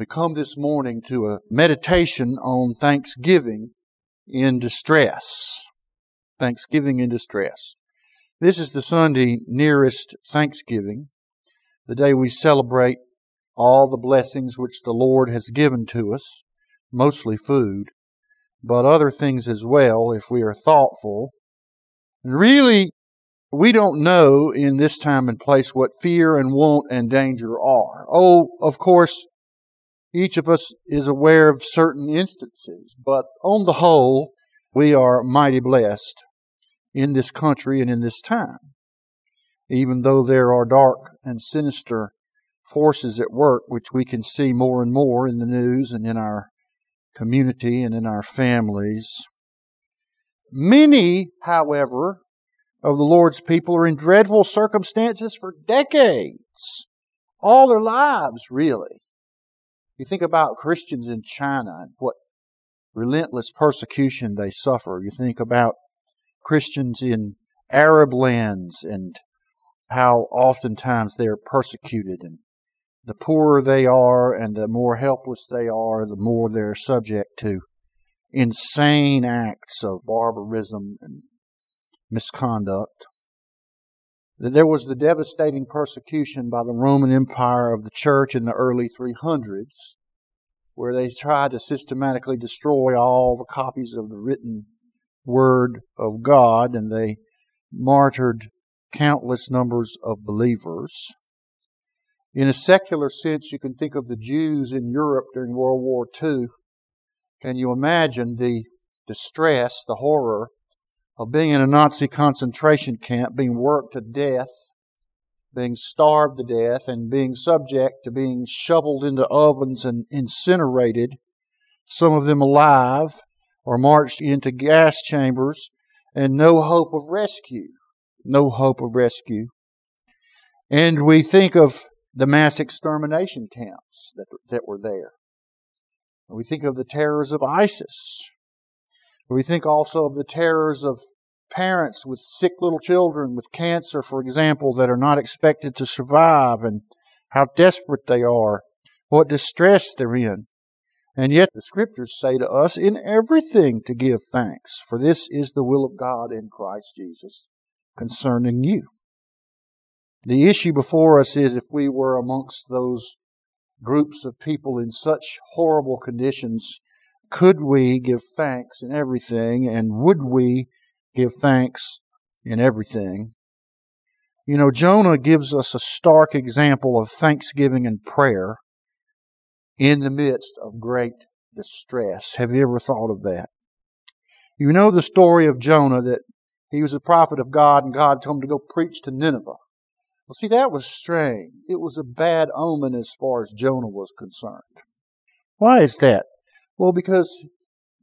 We come this morning to a meditation on thanksgiving in distress. Thanksgiving in distress. This is the Sunday nearest Thanksgiving, the day we celebrate all the blessings which the Lord has given to us, mostly food, but other things as well if we are thoughtful. And really, we don't know in this time and place what fear and want and danger are. Oh, of course, each of us is aware of certain instances, but on the whole, we are mighty blessed in this country and in this time. Even though there are dark and sinister forces at work, which we can see more and more in the news and in our community and in our families. Many, however, of the Lord's people are in dreadful circumstances for decades, all their lives, really. You think about Christians in China and what relentless persecution they suffer. You think about Christians in Arab lands and how oftentimes they are persecuted and the poorer they are and the more helpless they are, the more they're subject to insane acts of barbarism and misconduct. There was the devastating persecution by the Roman Empire of the church in the early 300s, where they tried to systematically destroy all the copies of the written Word of God, and they martyred countless numbers of believers. In a secular sense, you can think of the Jews in Europe during World War II. Can you imagine the distress, the horror of being in a Nazi concentration camp, being worked to death, being starved to death, and being subject to being shoveled into ovens and incinerated, some of them alive, or marched into gas chambers, and no hope of rescue. No hope of rescue. And we think of the mass extermination camps that, that were there. We think of the terrors of ISIS. We think also of the terrors of parents with sick little children with cancer, for example, that are not expected to survive and how desperate they are, what distress they're in. And yet the scriptures say to us in everything to give thanks, for this is the will of God in Christ Jesus concerning you. The issue before us is if we were amongst those groups of people in such horrible conditions could we give thanks in everything? And would we give thanks in everything? You know, Jonah gives us a stark example of thanksgiving and prayer in the midst of great distress. Have you ever thought of that? You know the story of Jonah that he was a prophet of God and God told him to go preach to Nineveh. Well, see, that was strange. It was a bad omen as far as Jonah was concerned. Why is that? Well, because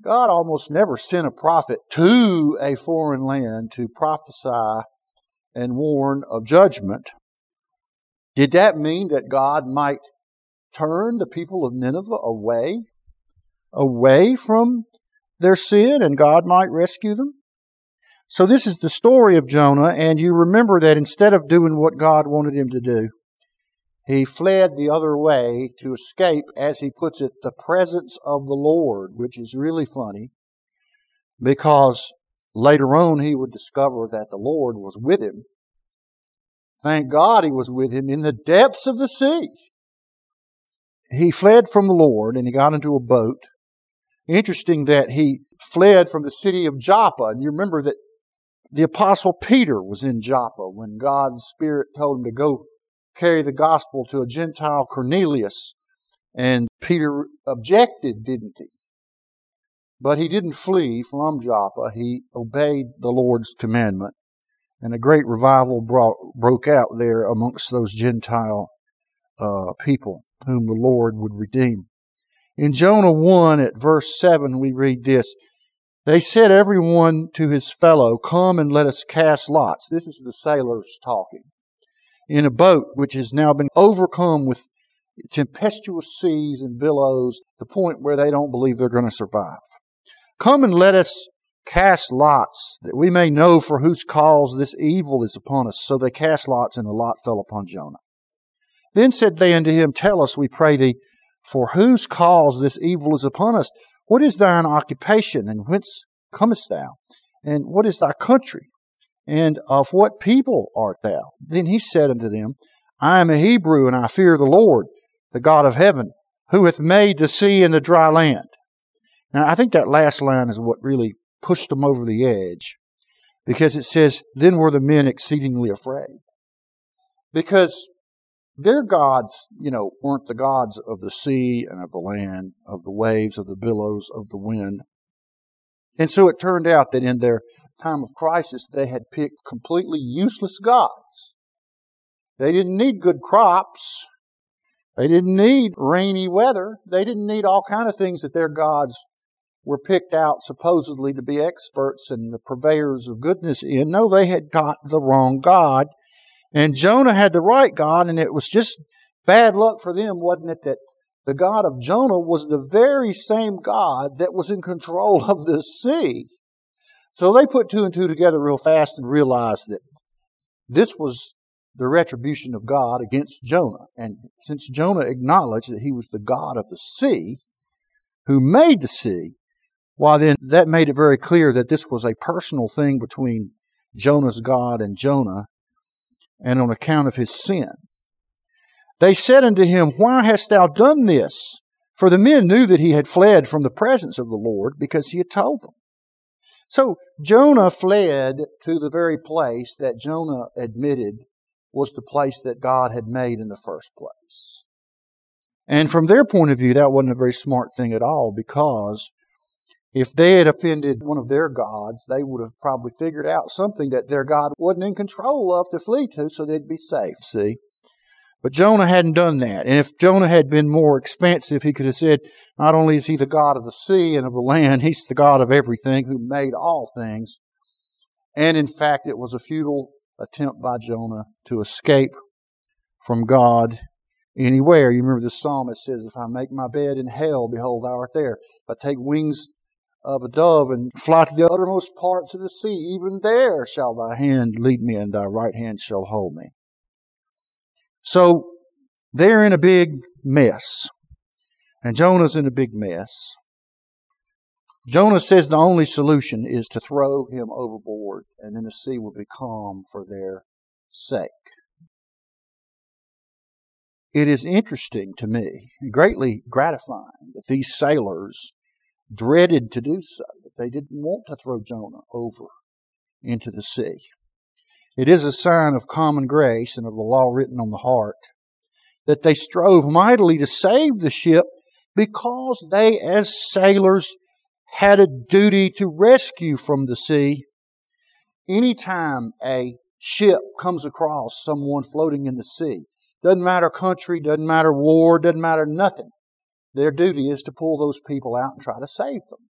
God almost never sent a prophet to a foreign land to prophesy and warn of judgment. Did that mean that God might turn the people of Nineveh away? Away from their sin and God might rescue them? So this is the story of Jonah, and you remember that instead of doing what God wanted him to do, he fled the other way to escape, as he puts it, the presence of the Lord, which is really funny because later on he would discover that the Lord was with him. Thank God he was with him in the depths of the sea. He fled from the Lord and he got into a boat. Interesting that he fled from the city of Joppa. And you remember that the apostle Peter was in Joppa when God's Spirit told him to go carry the gospel to a Gentile Cornelius. And Peter objected, didn't he? But he didn't flee from Joppa. He obeyed the Lord's commandment. And a great revival brought, broke out there amongst those Gentile uh, people whom the Lord would redeem. In Jonah 1 at verse 7, we read this. They said everyone to his fellow, come and let us cast lots. This is the sailors talking in a boat which has now been overcome with tempestuous seas and billows, the point where they don't believe they're going to survive. Come and let us cast lots, that we may know for whose cause this evil is upon us. So they cast lots, and the lot fell upon Jonah. Then said they unto him, Tell us, we pray thee, For whose cause this evil is upon us? What is thine occupation, and whence comest thou? And what is thy country? And of what people art thou? Then he said unto them, I am a Hebrew, and I fear the Lord, the God of heaven, who hath made the sea and the dry land. Now, I think that last line is what really pushed them over the edge, because it says, Then were the men exceedingly afraid. Because their gods, you know, weren't the gods of the sea and of the land, of the waves, of the billows, of the wind. And so it turned out that in their time of crisis, they had picked completely useless gods. They didn't need good crops. They didn't need rainy weather. They didn't need all kind of things that their gods were picked out supposedly to be experts and the purveyors of goodness in. No, they had got the wrong God. And Jonah had the right God, and it was just bad luck for them, wasn't it, that the God of Jonah was the very same God that was in control of the sea. So they put two and two together real fast and realized that this was the retribution of God against Jonah. And since Jonah acknowledged that he was the God of the sea, who made the sea, why then that made it very clear that this was a personal thing between Jonah's God and Jonah, and on account of his sin. They said unto him, Why hast thou done this? For the men knew that he had fled from the presence of the Lord because he had told them. So Jonah fled to the very place that Jonah admitted was the place that God had made in the first place. And from their point of view, that wasn't a very smart thing at all because if they had offended one of their gods, they would have probably figured out something that their God wasn't in control of to flee to so they'd be safe, see? But Jonah hadn't done that. And if Jonah had been more expansive, he could have said, not only is he the God of the sea and of the land, he's the God of everything who made all things. And in fact, it was a futile attempt by Jonah to escape from God anywhere. You remember the psalmist says, If I make my bed in hell, behold, thou art there. If I take wings of a dove and fly to the uttermost parts of the sea, even there shall thy hand lead me, and thy right hand shall hold me. So they're in a big mess. And Jonah's in a big mess. Jonah says the only solution is to throw him overboard, and then the sea will be calm for their sake. It is interesting to me, and greatly gratifying, that these sailors dreaded to do so, that they didn't want to throw Jonah over into the sea. It is a sign of common grace and of the law written on the heart that they strove mightily to save the ship because they, as sailors, had a duty to rescue from the sea. Anytime a ship comes across someone floating in the sea, doesn't matter country, doesn't matter war, doesn't matter nothing. Their duty is to pull those people out and try to save them.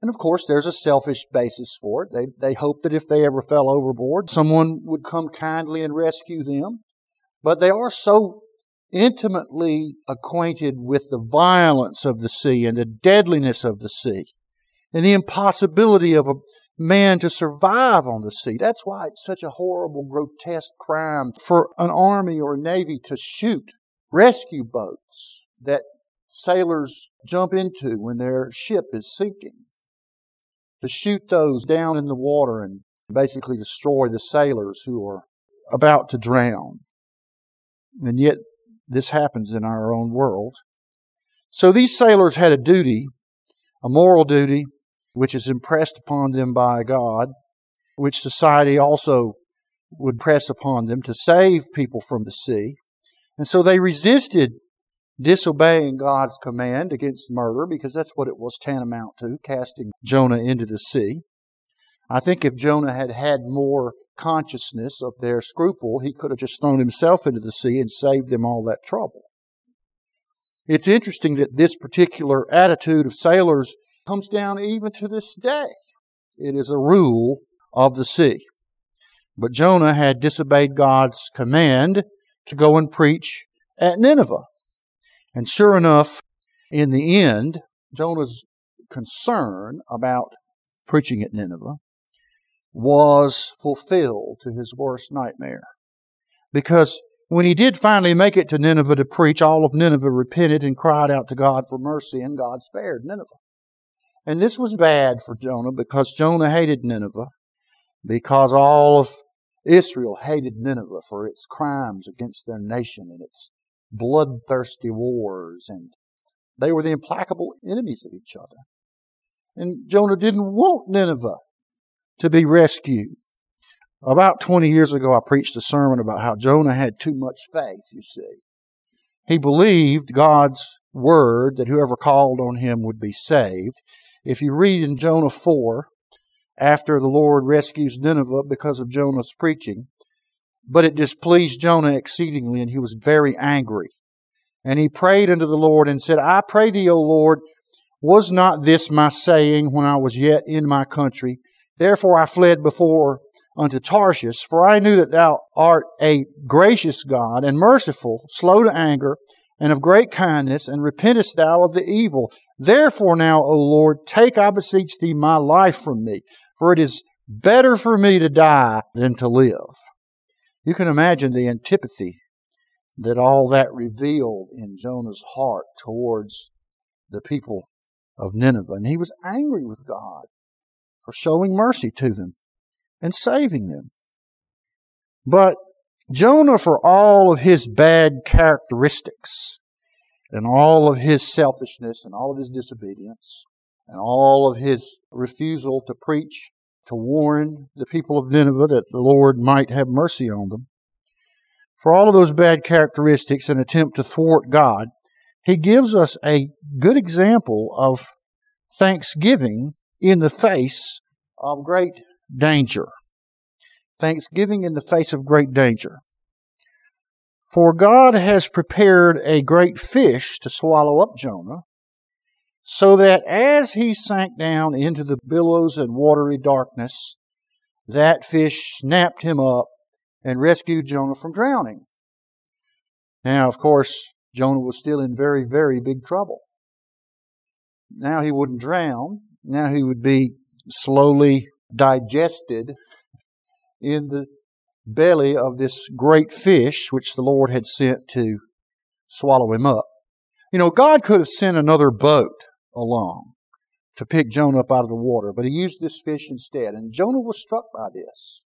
And of course, there's a selfish basis for it. They, they hope that if they ever fell overboard, someone would come kindly and rescue them. But they are so intimately acquainted with the violence of the sea and the deadliness of the sea and the impossibility of a man to survive on the sea. That's why it's such a horrible, grotesque crime for an army or a navy to shoot rescue boats that sailors jump into when their ship is sinking to shoot those down in the water and basically destroy the sailors who are about to drown. And yet, this happens in our own world. So these sailors had a duty, a moral duty, which is impressed upon them by God, which society also would press upon them to save people from the sea. And so they resisted disobeying God's command against murder, because that's what it was tantamount to, casting Jonah into the sea. I think if Jonah had had more consciousness of their scruple, he could have just thrown himself into the sea and saved them all that trouble. It's interesting that this particular attitude of sailors comes down even to this day. It is a rule of the sea. But Jonah had disobeyed God's command to go and preach at Nineveh. And sure enough, in the end, Jonah's concern about preaching at Nineveh was fulfilled to his worst nightmare. Because when he did finally make it to Nineveh to preach, all of Nineveh repented and cried out to God for mercy, and God spared Nineveh. And this was bad for Jonah because Jonah hated Nineveh, because all of Israel hated Nineveh for its crimes against their nation and its bloodthirsty wars, and they were the implacable enemies of each other. And Jonah didn't want Nineveh to be rescued. About 20 years ago, I preached a sermon about how Jonah had too much faith, you see. He believed God's word that whoever called on him would be saved. If you read in Jonah 4, after the Lord rescues Nineveh because of Jonah's preaching, but it displeased Jonah exceedingly, and he was very angry. And he prayed unto the Lord and said, I pray thee, O Lord, was not this my saying when I was yet in my country? Therefore I fled before unto Tarshish, for I knew that thou art a gracious God and merciful, slow to anger, and of great kindness, and repentest thou of the evil. Therefore now, O Lord, take, I beseech thee, my life from me, for it is better for me to die than to live. You can imagine the antipathy that all that revealed in Jonah's heart towards the people of Nineveh. And he was angry with God for showing mercy to them and saving them. But Jonah, for all of his bad characteristics and all of his selfishness and all of his disobedience and all of his refusal to preach, to warn the people of Nineveh that the Lord might have mercy on them, for all of those bad characteristics and attempt to thwart God, he gives us a good example of thanksgiving in the face of great danger. Thanksgiving in the face of great danger. For God has prepared a great fish to swallow up Jonah, so that as he sank down into the billows and watery darkness, that fish snapped him up and rescued Jonah from drowning. Now, of course, Jonah was still in very, very big trouble. Now he wouldn't drown. Now he would be slowly digested in the belly of this great fish which the Lord had sent to swallow him up. You know, God could have sent another boat along to pick Jonah up out of the water, but he used this fish instead. And Jonah was struck by this.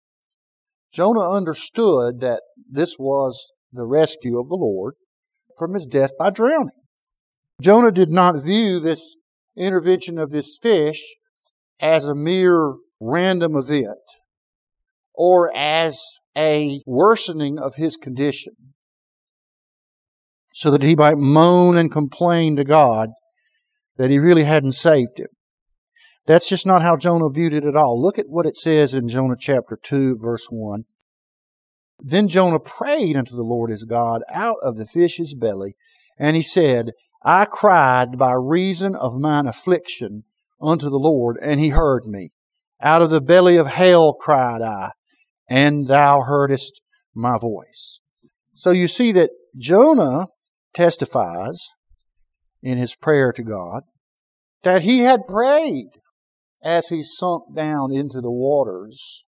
Jonah understood that this was the rescue of the Lord from his death by drowning. Jonah did not view this intervention of this fish as a mere random event or as a worsening of his condition so that he might moan and complain to God that he really hadn't saved him. That's just not how Jonah viewed it at all. Look at what it says in Jonah chapter 2, verse 1. Then Jonah prayed unto the Lord his God out of the fish's belly, and he said, I cried by reason of mine affliction unto the Lord, and he heard me. Out of the belly of hell cried I, and thou heardest my voice. So you see that Jonah testifies in his prayer to God that he had prayed as he sunk down into the waters,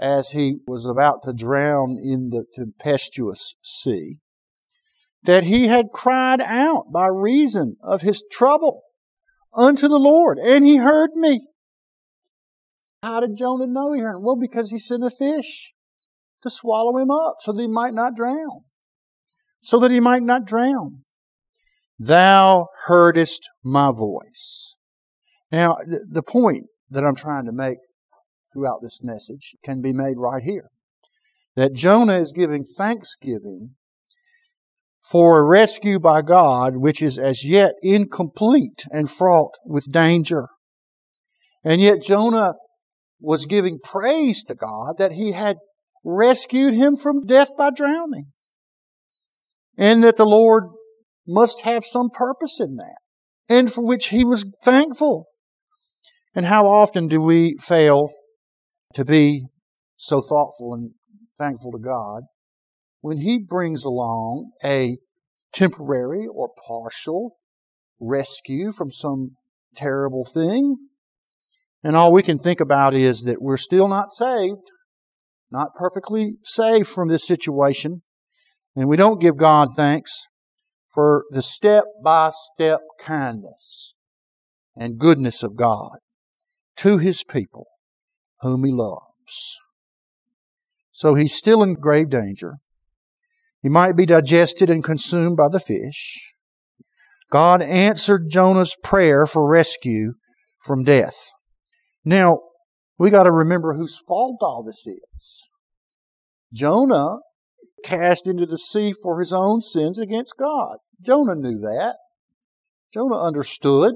as he was about to drown in the tempestuous sea that he had cried out by reason of his trouble unto the Lord, and he heard me. How did Jonah know he heard him? Well, because he sent a fish to swallow him up so that he might not drown. So that he might not drown. Thou heardest my voice. Now, the point that I'm trying to make throughout this message can be made right here. That Jonah is giving thanksgiving for a rescue by God which is as yet incomplete and fraught with danger. And yet Jonah was giving praise to God that he had rescued him from death by drowning. And that the Lord must have some purpose in that. And for which he was thankful. And how often do we fail to be so thoughtful and thankful to God when he brings along a temporary or partial rescue from some terrible thing, and all we can think about is that we're still not saved, not perfectly saved from this situation, And we don't give God thanks for the step by step kindness and goodness of God to his people whom he loves. So he's still in grave danger. He might be digested and consumed by the fish. God answered Jonah's prayer for rescue from death. Now, we got to remember whose fault all this is. Jonah cast into the sea for his own sins against God. Jonah knew that. Jonah understood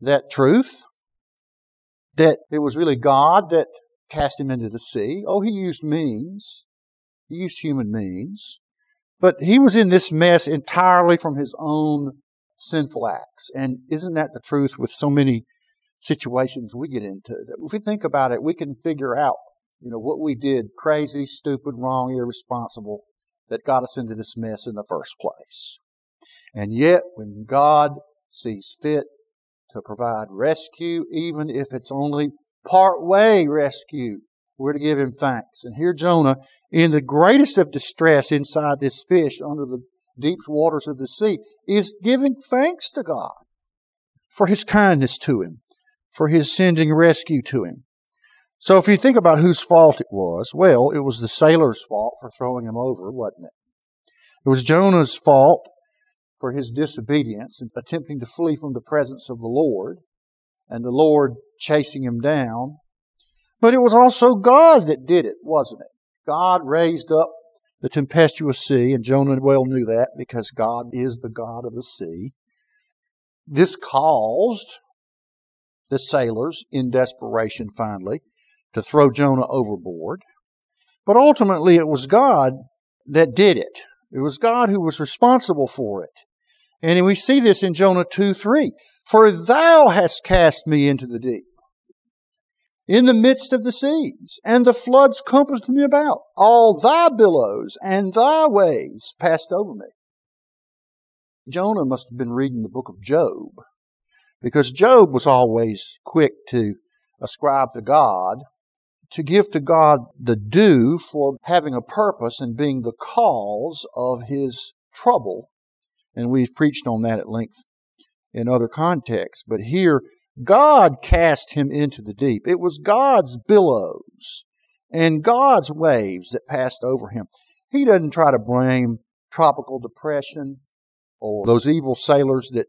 that truth, that it was really God that cast him into the sea. Oh, he used means. He used human means. But he was in this mess entirely from his own sinful acts. And isn't that the truth with so many situations we get into? If we think about it, we can figure out, you know, what we did crazy, stupid, wrong, irresponsible that got us into this mess in the first place. And yet, when God sees fit to provide rescue, even if it's only part way rescue, we're to give him thanks. And here Jonah, in the greatest of distress inside this fish under the deep waters of the sea, is giving thanks to God for his kindness to him, for his sending rescue to him. So if you think about whose fault it was, well, it was the sailor's fault for throwing him over, wasn't it? It was Jonah's fault for his disobedience and attempting to flee from the presence of the Lord, and the Lord chasing him down. But it was also God that did it, wasn't it? God raised up the tempestuous sea, and Jonah well knew that because God is the God of the sea. This caused the sailors, in desperation finally, to throw Jonah overboard. But ultimately, it was God that did it. It was God who was responsible for it. And we see this in Jonah 2 3. For thou hast cast me into the deep, in the midst of the seas, and the floods compassed me about. All thy billows and thy waves passed over me. Jonah must have been reading the book of Job, because Job was always quick to ascribe to God, to give to God the due for having a purpose and being the cause of his trouble. And we've preached on that at length in other contexts. But here, God cast him into the deep. It was God's billows and God's waves that passed over him. He doesn't try to blame tropical depression or those evil sailors that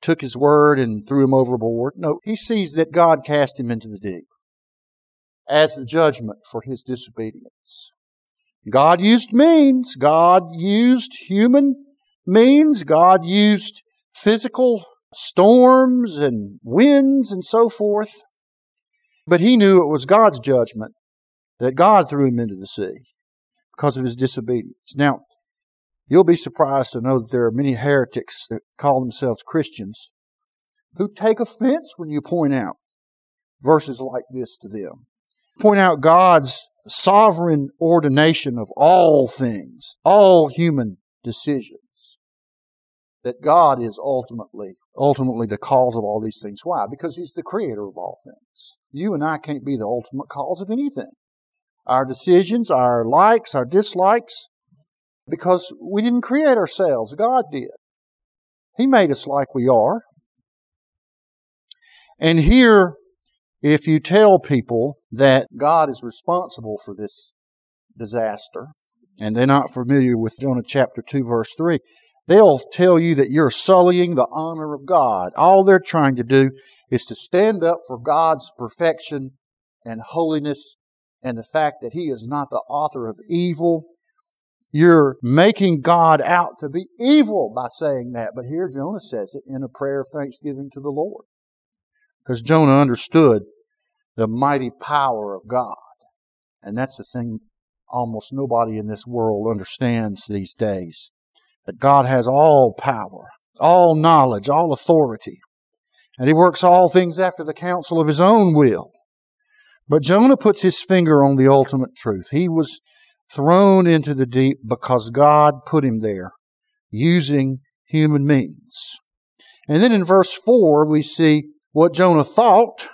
took his word and threw him overboard. No, he sees that God cast him into the deep as the judgment for his disobedience. God used means. God used human means. God used physical storms and winds and so forth. But he knew it was God's judgment that God threw him into the sea because of his disobedience. Now, you'll be surprised to know that there are many heretics that call themselves Christians who take offense when you point out verses like this to them. Point out God's sovereign ordination of all things, all human decisions that God is ultimately ultimately the cause of all these things. Why? Because He's the creator of all things. You and I can't be the ultimate cause of anything. Our decisions, our likes, our dislikes, because we didn't create ourselves. God did. He made us like we are. And here, if you tell people that God is responsible for this disaster, and they're not familiar with Jonah chapter 2 verse 3, They'll tell you that you're sullying the honor of God. All they're trying to do is to stand up for God's perfection and holiness and the fact that He is not the author of evil. You're making God out to be evil by saying that. But here Jonah says it in a prayer of thanksgiving to the Lord. Because Jonah understood the mighty power of God. And that's the thing almost nobody in this world understands these days that God has all power, all knowledge, all authority, and He works all things after the counsel of His own will. But Jonah puts his finger on the ultimate truth. He was thrown into the deep because God put him there using human means. And then in verse 4, we see what Jonah thought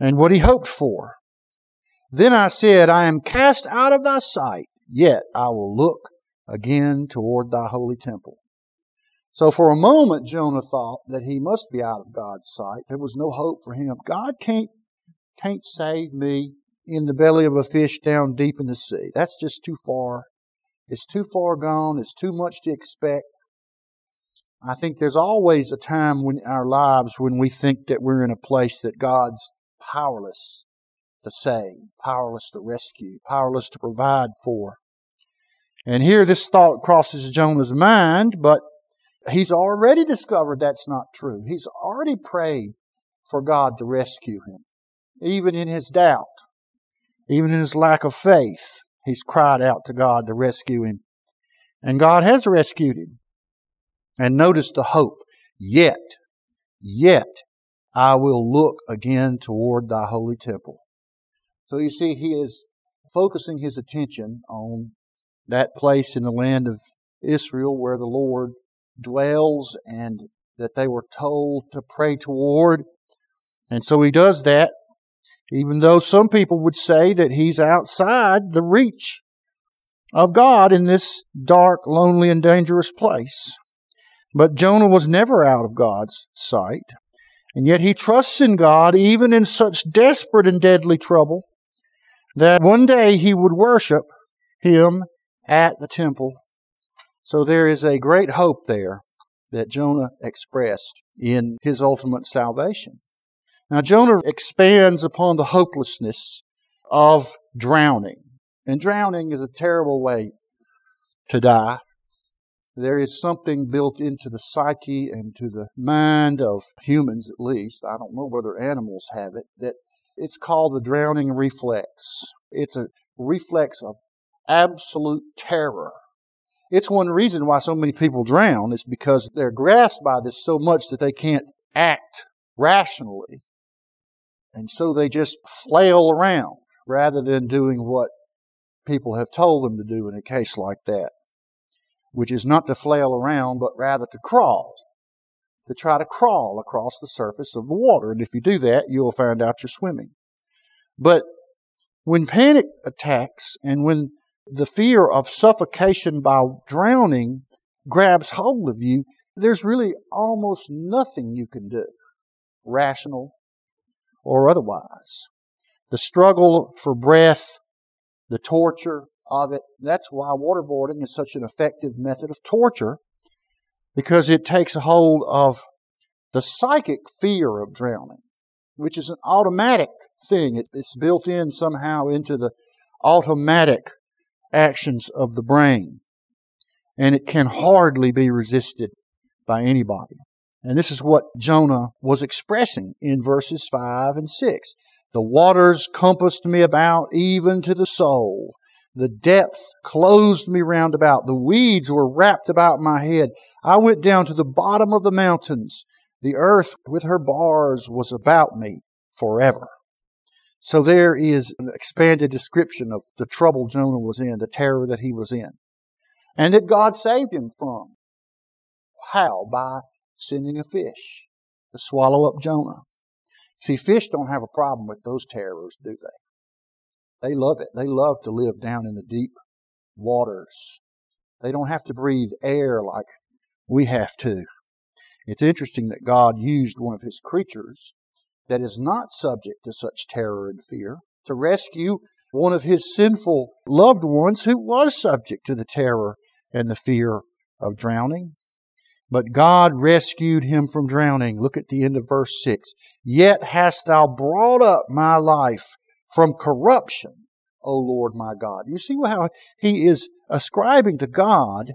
and what he hoped for. Then I said, I am cast out of thy sight, yet I will look again toward thy holy temple. So for a moment, Jonah thought that he must be out of God's sight. There was no hope for him. God can't, can't save me in the belly of a fish down deep in the sea. That's just too far. It's too far gone. It's too much to expect. I think there's always a time in our lives when we think that we're in a place that God's powerless to save, powerless to rescue, powerless to provide for. And here this thought crosses Jonah's mind, but He's already discovered that's not true. He's already prayed for God to rescue him. Even in his doubt, even in his lack of faith, he's cried out to God to rescue him. And God has rescued him. And notice the hope. Yet, yet I will look again toward thy holy temple. So you see, he is focusing his attention on that place in the land of Israel where the Lord dwells and that they were told to pray toward. And so he does that, even though some people would say that he's outside the reach of God in this dark, lonely, and dangerous place. But Jonah was never out of God's sight. And yet he trusts in God even in such desperate and deadly trouble that one day he would worship him at the temple so there is a great hope there that Jonah expressed in his ultimate salvation. Now, Jonah expands upon the hopelessness of drowning. And drowning is a terrible way to die. There is something built into the psyche and to the mind of humans, at least. I don't know whether animals have it, that it's called the drowning reflex. It's a reflex of absolute terror it's one reason why so many people drown is because they're grasped by this so much that they can't act rationally. And so they just flail around rather than doing what people have told them to do in a case like that, which is not to flail around, but rather to crawl, to try to crawl across the surface of the water. And if you do that, you'll find out you're swimming. But when panic attacks and when the fear of suffocation by drowning grabs hold of you, there's really almost nothing you can do, rational or otherwise. The struggle for breath, the torture of it, that's why waterboarding is such an effective method of torture, because it takes a hold of the psychic fear of drowning, which is an automatic thing. It's built in somehow into the automatic actions of the brain. And it can hardly be resisted by anybody. And this is what Jonah was expressing in verses 5 and 6. The waters compassed me about even to the soul. The depth closed me round about. The weeds were wrapped about my head. I went down to the bottom of the mountains. The earth with her bars was about me forever. So there is an expanded description of the trouble Jonah was in, the terror that he was in, and that God saved him from. How? By sending a fish to swallow up Jonah. See, fish don't have a problem with those terrors, do they? They love it. They love to live down in the deep waters. They don't have to breathe air like we have to. It's interesting that God used one of his creatures that is not subject to such terror and fear, to rescue one of his sinful loved ones who was subject to the terror and the fear of drowning. But God rescued him from drowning. Look at the end of verse 6. Yet hast thou brought up my life from corruption, O Lord my God. You see how he is ascribing to God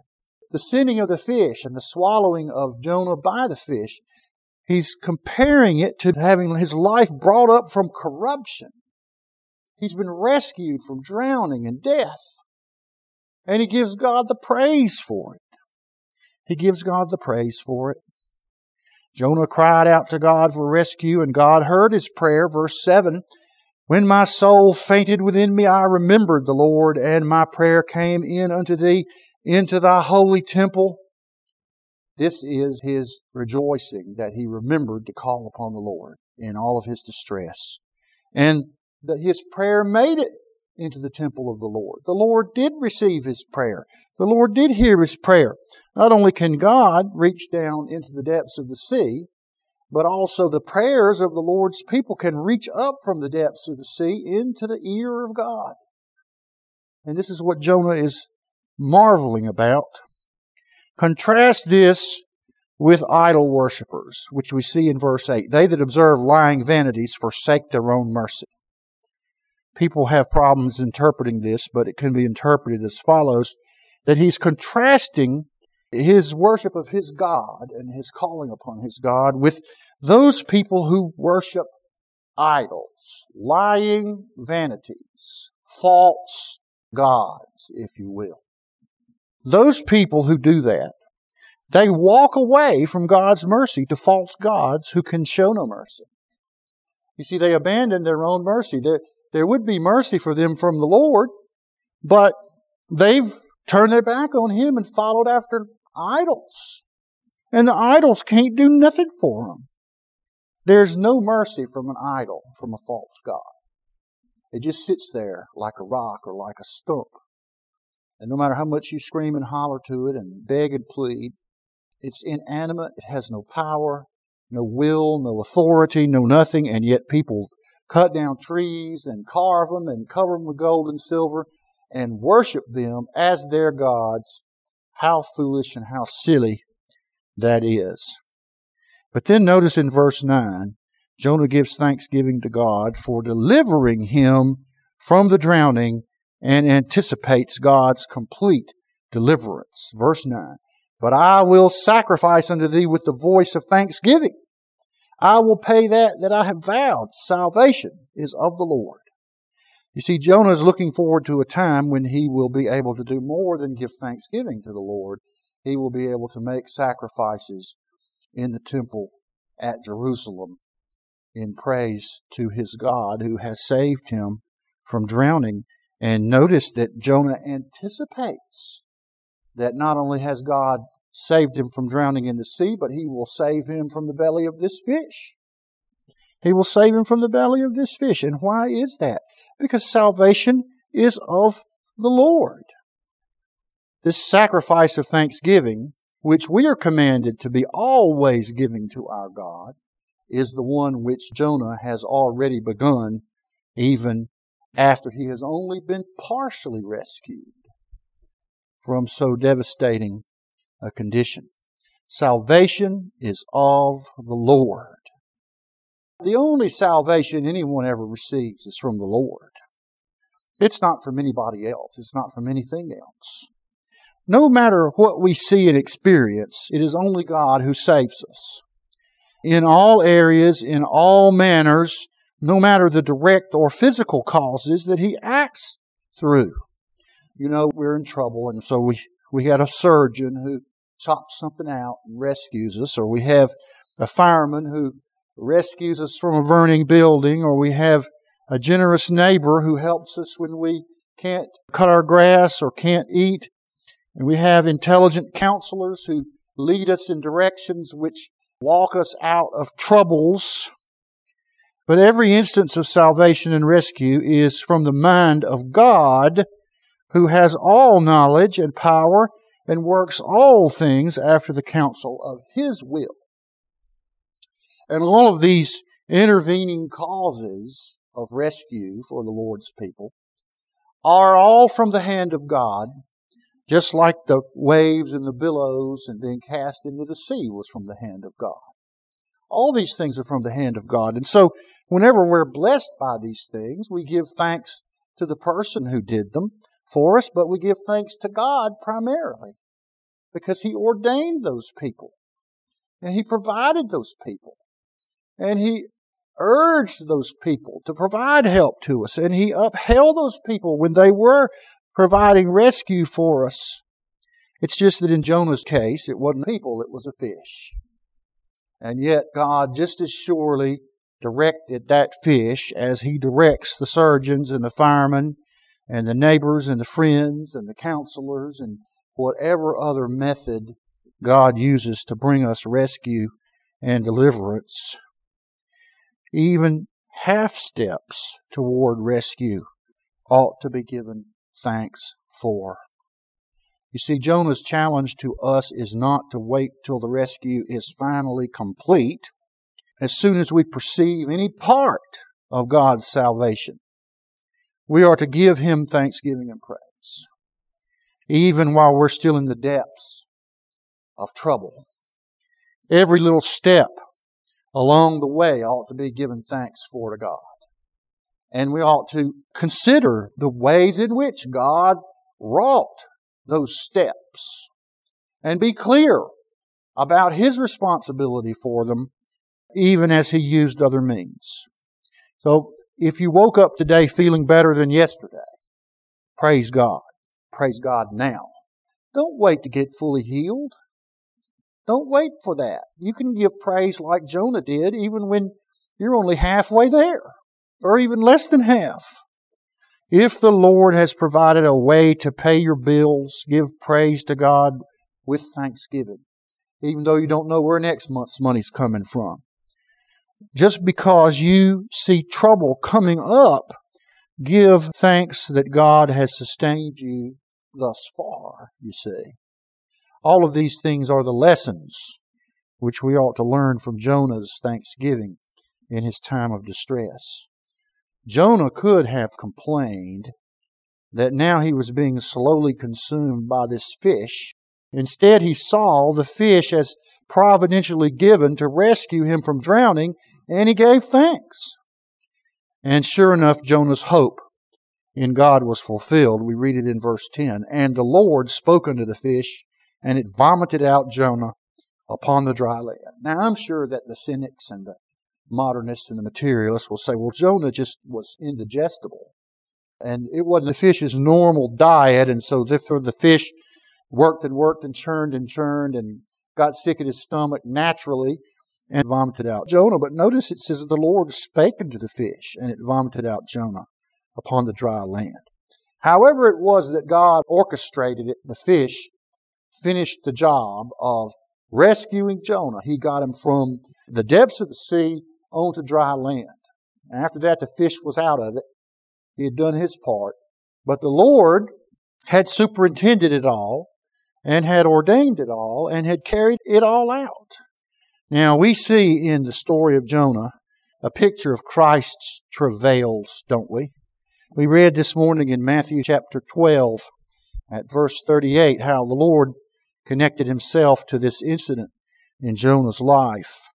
the sending of the fish and the swallowing of Jonah by the fish He's comparing it to having his life brought up from corruption. He's been rescued from drowning and death. And he gives God the praise for it. He gives God the praise for it. Jonah cried out to God for rescue, and God heard his prayer. Verse 7 When my soul fainted within me, I remembered the Lord, and my prayer came in unto thee into thy holy temple. This is his rejoicing that he remembered to call upon the Lord in all of his distress. And that his prayer made it into the temple of the Lord. The Lord did receive his prayer. The Lord did hear his prayer. Not only can God reach down into the depths of the sea, but also the prayers of the Lord's people can reach up from the depths of the sea into the ear of God. And this is what Jonah is marveling about. Contrast this with idol worshippers, which we see in verse 8. They that observe lying vanities forsake their own mercy. People have problems interpreting this, but it can be interpreted as follows that he's contrasting his worship of his God and his calling upon his God with those people who worship idols, lying vanities, false gods, if you will. Those people who do that, they walk away from God's mercy to false gods who can show no mercy. You see, they abandon their own mercy. There, there would be mercy for them from the Lord, but they've turned their back on Him and followed after idols. And the idols can't do nothing for them. There's no mercy from an idol, from a false God. It just sits there like a rock or like a stump. And no matter how much you scream and holler to it and beg and plead, it's inanimate. It has no power, no will, no authority, no nothing. And yet people cut down trees and carve them and cover them with gold and silver and worship them as their gods how foolish and how silly that is. But then notice in verse 9, Jonah gives thanksgiving to God for delivering him from the drowning and anticipates God's complete deliverance. Verse 9. But I will sacrifice unto thee with the voice of thanksgiving. I will pay that that I have vowed. Salvation is of the Lord. You see, Jonah is looking forward to a time when he will be able to do more than give thanksgiving to the Lord. He will be able to make sacrifices in the temple at Jerusalem in praise to his God who has saved him from drowning. And notice that Jonah anticipates that not only has God saved him from drowning in the sea, but he will save him from the belly of this fish. He will save him from the belly of this fish. And why is that? Because salvation is of the Lord. This sacrifice of thanksgiving, which we are commanded to be always giving to our God, is the one which Jonah has already begun, even after he has only been partially rescued from so devastating a condition. Salvation is of the Lord. The only salvation anyone ever receives is from the Lord. It's not from anybody else. It's not from anything else. No matter what we see and experience, it is only God who saves us. In all areas, in all manners, no matter the direct or physical causes that He acts through. You know, we're in trouble, and so we, we had a surgeon who chops something out and rescues us, or we have a fireman who rescues us from a burning building, or we have a generous neighbor who helps us when we can't cut our grass or can't eat. And we have intelligent counselors who lead us in directions which walk us out of troubles. But every instance of salvation and rescue is from the mind of God, who has all knowledge and power and works all things after the counsel of His will. And all of these intervening causes of rescue for the Lord's people are all from the hand of God, just like the waves and the billows and being cast into the sea was from the hand of God. All these things are from the hand of God. And so, whenever we're blessed by these things, we give thanks to the person who did them for us, but we give thanks to God primarily because He ordained those people and He provided those people. And he urged those people to provide help to us. And he upheld those people when they were providing rescue for us. It's just that in Jonah's case, it wasn't people, it was a fish. And yet God just as surely directed that fish as he directs the surgeons and the firemen and the neighbors and the friends and the counselors and whatever other method God uses to bring us rescue and deliverance even half steps toward rescue ought to be given thanks for. You see, Jonah's challenge to us is not to wait till the rescue is finally complete. As soon as we perceive any part of God's salvation, we are to give Him thanksgiving and praise, even while we're still in the depths of trouble. Every little step along the way ought to be given thanks for to God. And we ought to consider the ways in which God wrought those steps and be clear about His responsibility for them, even as He used other means. So, if you woke up today feeling better than yesterday, praise God. Praise God now. Don't wait to get fully healed. Don't wait for that. You can give praise like Jonah did even when you're only halfway there, or even less than half. If the Lord has provided a way to pay your bills, give praise to God with thanksgiving, even though you don't know where next month's money's coming from. Just because you see trouble coming up, give thanks that God has sustained you thus far, you see. All of these things are the lessons which we ought to learn from Jonah's thanksgiving in his time of distress. Jonah could have complained that now he was being slowly consumed by this fish. Instead, he saw the fish as providentially given to rescue him from drowning, and he gave thanks. And sure enough, Jonah's hope in God was fulfilled. We read it in verse 10. And the Lord spoke unto the fish, and it vomited out Jonah upon the dry land. Now, I'm sure that the cynics and the modernists and the materialists will say, well, Jonah just was indigestible. And it wasn't the fish's normal diet, and so therefore the fish worked and worked and churned and churned and got sick at his stomach naturally and vomited out Jonah. But notice it says the Lord spake unto the fish, and it vomited out Jonah upon the dry land. However, it was that God orchestrated it, the fish finished the job of rescuing Jonah. He got him from the depths of the sea onto dry land. And after that, the fish was out of it. He had done his part. But the Lord had superintended it all and had ordained it all and had carried it all out. Now, we see in the story of Jonah a picture of Christ's travails, don't we? We read this morning in Matthew chapter 12 at verse 38 how the Lord connected himself to this incident in Jonah's life.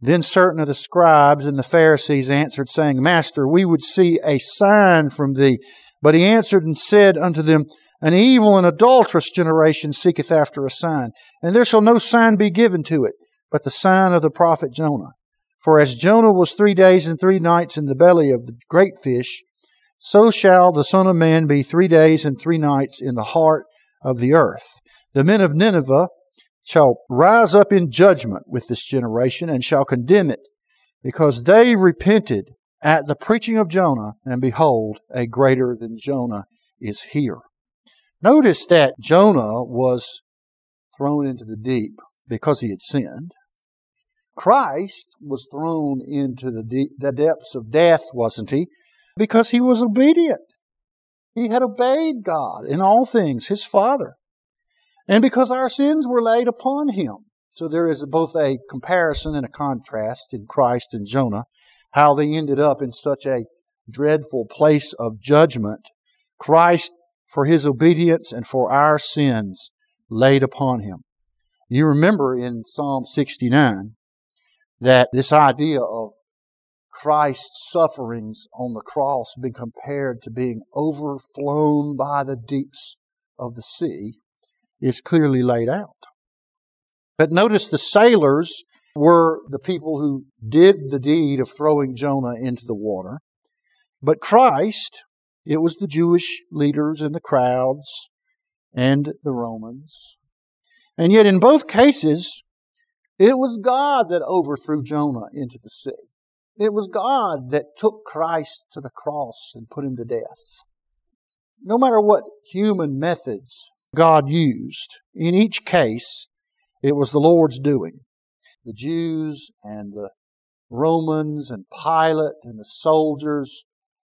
Then certain of the scribes and the Pharisees answered, saying, Master, we would see a sign from thee. But he answered and said unto them, An evil and adulterous generation seeketh after a sign, and there shall no sign be given to it, but the sign of the prophet Jonah. For as Jonah was three days and three nights in the belly of the great fish, so shall the Son of Man be three days and three nights in the heart of the earth. The men of Nineveh shall rise up in judgment with this generation and shall condemn it, because they repented at the preaching of Jonah, and behold, a greater than Jonah is here. Notice that Jonah was thrown into the deep because he had sinned. Christ was thrown into the, deep, the depths of death, wasn't he? Because he was obedient. He had obeyed God in all things, his Father and because our sins were laid upon him. So there is both a comparison and a contrast in Christ and Jonah, how they ended up in such a dreadful place of judgment. Christ, for his obedience and for our sins, laid upon him. You remember in Psalm 69 that this idea of Christ's sufferings on the cross being compared to being overflown by the deeps of the sea is clearly laid out. But notice the sailors were the people who did the deed of throwing Jonah into the water. But Christ, it was the Jewish leaders and the crowds and the Romans. And yet, in both cases, it was God that overthrew Jonah into the sea. It was God that took Christ to the cross and put him to death. No matter what human methods God used. In each case, it was the Lord's doing. The Jews and the Romans and Pilate and the soldiers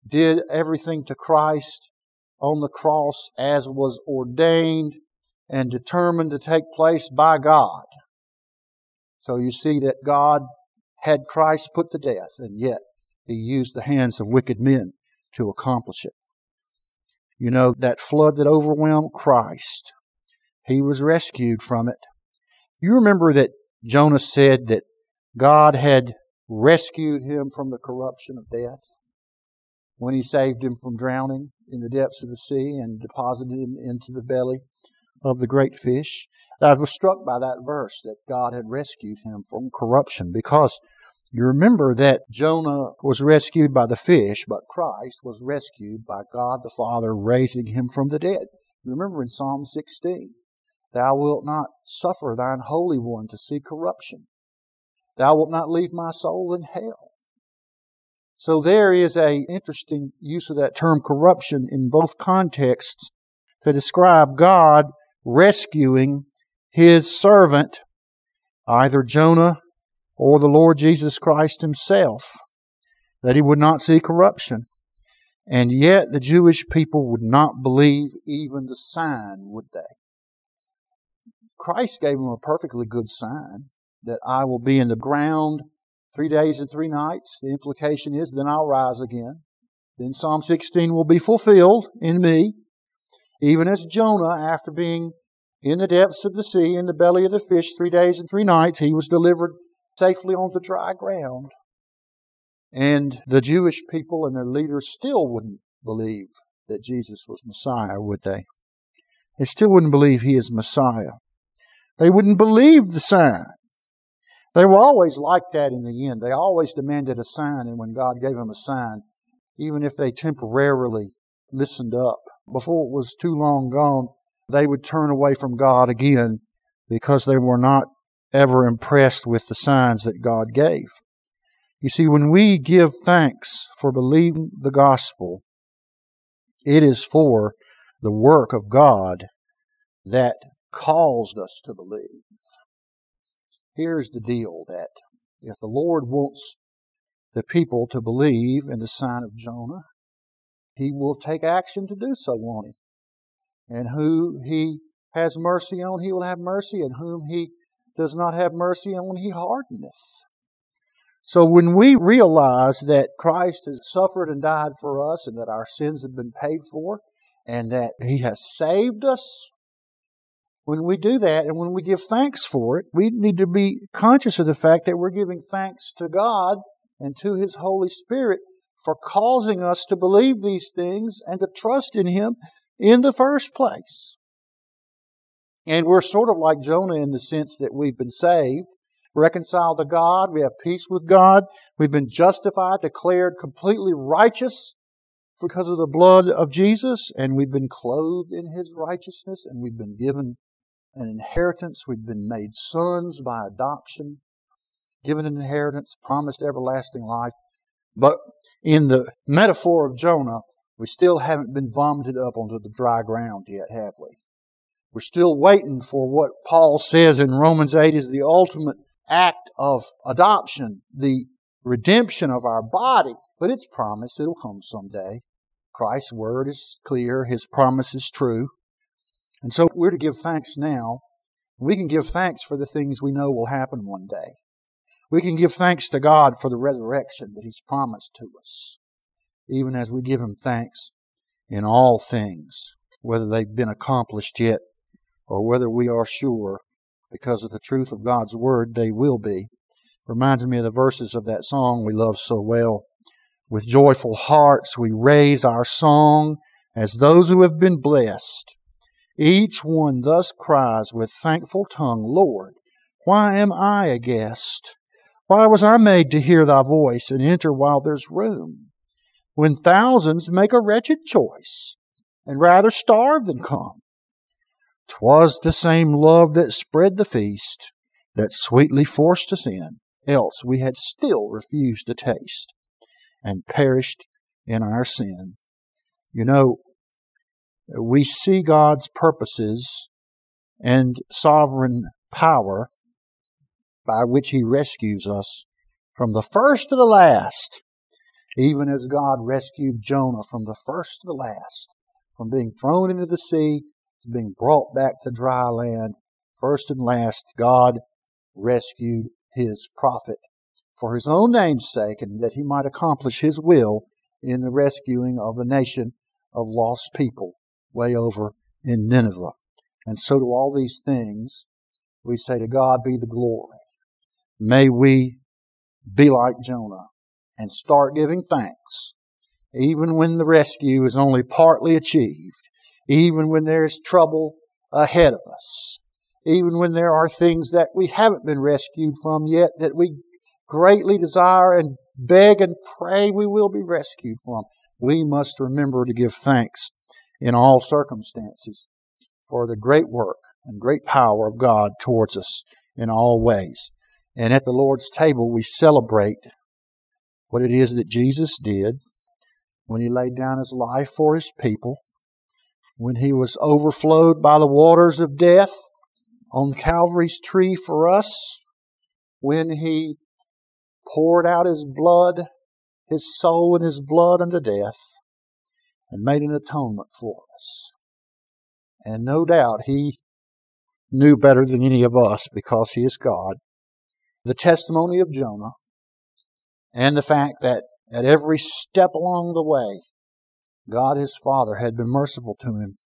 did everything to Christ on the cross as was ordained and determined to take place by God. So you see that God had Christ put to death, and yet he used the hands of wicked men to accomplish it. You know, that flood that overwhelmed Christ, he was rescued from it. You remember that Jonah said that God had rescued him from the corruption of death when he saved him from drowning in the depths of the sea and deposited him into the belly of the great fish. I was struck by that verse that God had rescued him from corruption because you remember that Jonah was rescued by the fish, but Christ was rescued by God the Father raising him from the dead. Remember in Psalm 16, Thou wilt not suffer thine Holy One to see corruption. Thou wilt not leave my soul in hell. So there is a interesting use of that term corruption in both contexts to describe God rescuing his servant, either Jonah or the Lord Jesus Christ himself, that he would not see corruption. And yet the Jewish people would not believe even the sign, would they? Christ gave them a perfectly good sign that I will be in the ground three days and three nights. The implication is, then I'll rise again. Then Psalm 16 will be fulfilled in me, even as Jonah, after being in the depths of the sea, in the belly of the fish, three days and three nights, he was delivered safely onto dry ground. And the Jewish people and their leaders still wouldn't believe that Jesus was Messiah, would they? They still wouldn't believe he is Messiah. They wouldn't believe the sign. They were always like that in the end. They always demanded a sign, and when God gave them a sign, even if they temporarily listened up, before it was too long gone, they would turn away from God again because they were not ever impressed with the signs that God gave. You see, when we give thanks for believing the gospel, it is for the work of God that caused us to believe. Here's the deal that if the Lord wants the people to believe in the sign of Jonah, he will take action to do so, won't he? And who he has mercy on, he will have mercy, and whom he does not have mercy on, he hardeneth. So when we realize that Christ has suffered and died for us, and that our sins have been paid for, and that he has saved us, when we do that and when we give thanks for it, we need to be conscious of the fact that we're giving thanks to God and to His Holy Spirit for causing us to believe these things and to trust in Him in the first place. And we're sort of like Jonah in the sense that we've been saved, reconciled to God, we have peace with God, we've been justified, declared completely righteous because of the blood of Jesus, and we've been clothed in His righteousness, and we've been given an inheritance. We've been made sons by adoption, given an inheritance, promised everlasting life. But in the metaphor of Jonah, we still haven't been vomited up onto the dry ground yet, have we? We're still waiting for what Paul says in Romans 8 is the ultimate act of adoption, the redemption of our body. But it's promised it'll come someday. Christ's word is clear, his promise is true. And so we're to give thanks now. We can give thanks for the things we know will happen one day. We can give thanks to God for the resurrection that He's promised to us even as we give Him thanks in all things, whether they've been accomplished yet or whether we are sure because of the truth of God's Word they will be. Reminds me of the verses of that song we love so well. With joyful hearts we raise our song as those who have been blessed. Each one thus cries with thankful tongue, Lord, why am I a guest? Why was I made to hear thy voice and enter while there's room? when thousands make a wretched choice and rather starve than come. 'Twas the same love that spread the feast that sweetly forced us in, else we had still refused to taste and perished in our sin. You know, we see God's purposes and sovereign power by which He rescues us from the first to the last even as God rescued Jonah from the first to the last, from being thrown into the sea to being brought back to dry land. First and last, God rescued his prophet for his own name's sake and that he might accomplish his will in the rescuing of a nation of lost people way over in Nineveh. And so to all these things, we say to God be the glory. May we be like Jonah and start giving thanks, even when the rescue is only partly achieved, even when there's trouble ahead of us, even when there are things that we haven't been rescued from yet that we greatly desire and beg and pray we will be rescued from. We must remember to give thanks in all circumstances for the great work and great power of God towards us in all ways. And at the Lord's table, we celebrate what it is that Jesus did when he laid down his life for his people, when he was overflowed by the waters of death on Calvary's tree for us, when he poured out his blood, his soul and his blood unto death, and made an atonement for us. And no doubt he knew better than any of us because he is God. The testimony of Jonah and the fact that at every step along the way, God his Father had been merciful to him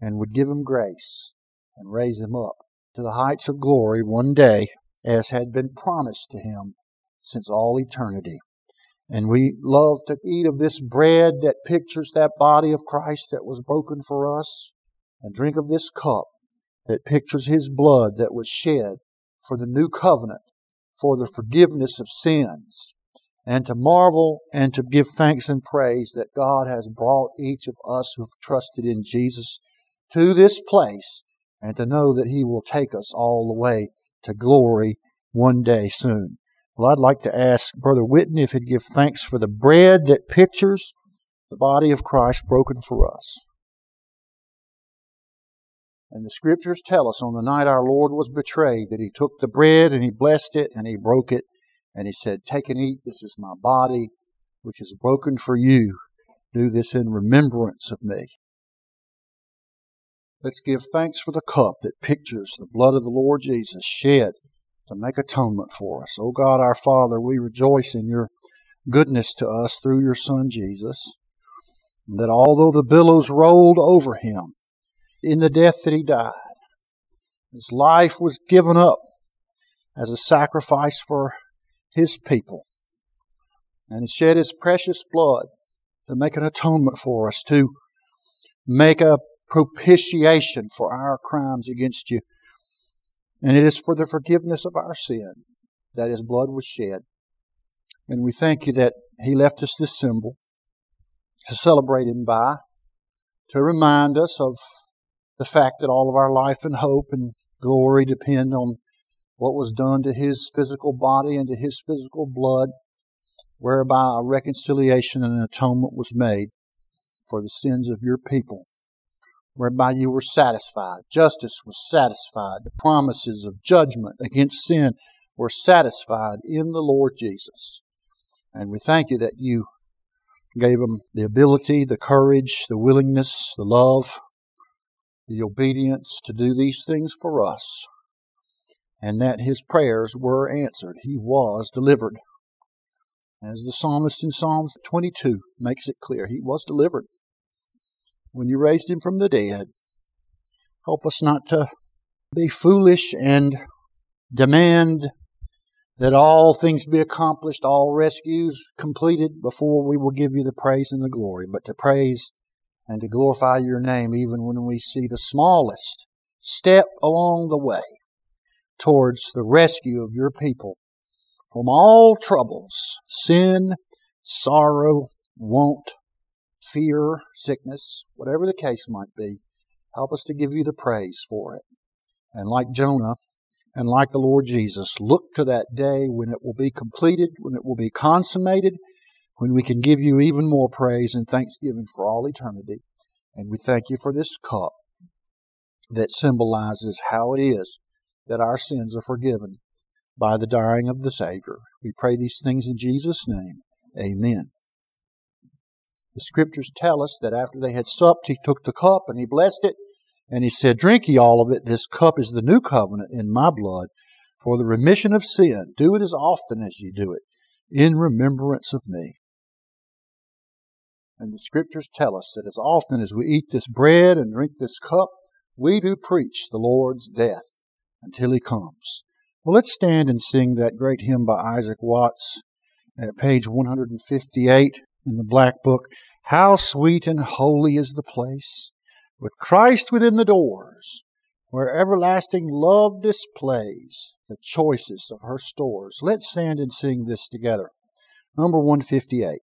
and would give him grace and raise him up to the heights of glory one day as had been promised to him since all eternity. And we love to eat of this bread that pictures that body of Christ that was broken for us, and drink of this cup that pictures His blood that was shed for the new covenant, for the forgiveness of sins, and to marvel and to give thanks and praise that God has brought each of us who've trusted in Jesus to this place, and to know that He will take us all the way to glory one day soon. Well, I'd like to ask Brother Whitten if he'd give thanks for the bread that pictures the body of Christ broken for us. And the scriptures tell us on the night our Lord was betrayed that he took the bread and he blessed it and he broke it and he said, Take and eat, this is my body, which is broken for you. Do this in remembrance of me. Let's give thanks for the cup that pictures the blood of the Lord Jesus shed to make atonement for us. O God our Father, we rejoice in your goodness to us through your Son Jesus, that although the billows rolled over him in the death that he died, his life was given up as a sacrifice for his people. And he shed his precious blood to make an atonement for us, to make a propitiation for our crimes against you and it is for the forgiveness of our sin that his blood was shed. And we thank you that he left us this symbol to celebrate him by, to remind us of the fact that all of our life and hope and glory depend on what was done to his physical body and to his physical blood, whereby a reconciliation and an atonement was made for the sins of your people whereby you were satisfied. Justice was satisfied. The promises of judgment against sin were satisfied in the Lord Jesus. And we thank you that you gave them the ability, the courage, the willingness, the love, the obedience to do these things for us, and that his prayers were answered. He was delivered. As the psalmist in Psalm 22 makes it clear, he was delivered when you raised him from the dead. Help us not to be foolish and demand that all things be accomplished, all rescues completed before we will give you the praise and the glory, but to praise and to glorify your name even when we see the smallest step along the way towards the rescue of your people from all troubles, sin, sorrow, want, fear, sickness, whatever the case might be, help us to give you the praise for it. And like Jonah, and like the Lord Jesus, look to that day when it will be completed, when it will be consummated, when we can give you even more praise and thanksgiving for all eternity. And we thank you for this cup that symbolizes how it is that our sins are forgiven by the dying of the Savior. We pray these things in Jesus' name. Amen. The scriptures tell us that after they had supped, he took the cup and he blessed it, and he said, Drink ye all of it. This cup is the new covenant in my blood for the remission of sin. Do it as often as you do it in remembrance of me. And the scriptures tell us that as often as we eat this bread and drink this cup, we do preach the Lord's death until he comes. Well, let's stand and sing that great hymn by Isaac Watts at page 158 in the Black Book. How sweet and holy is the place, with Christ within the doors, where everlasting love displays the choicest of her stores. Let's stand and sing this together. Number 158.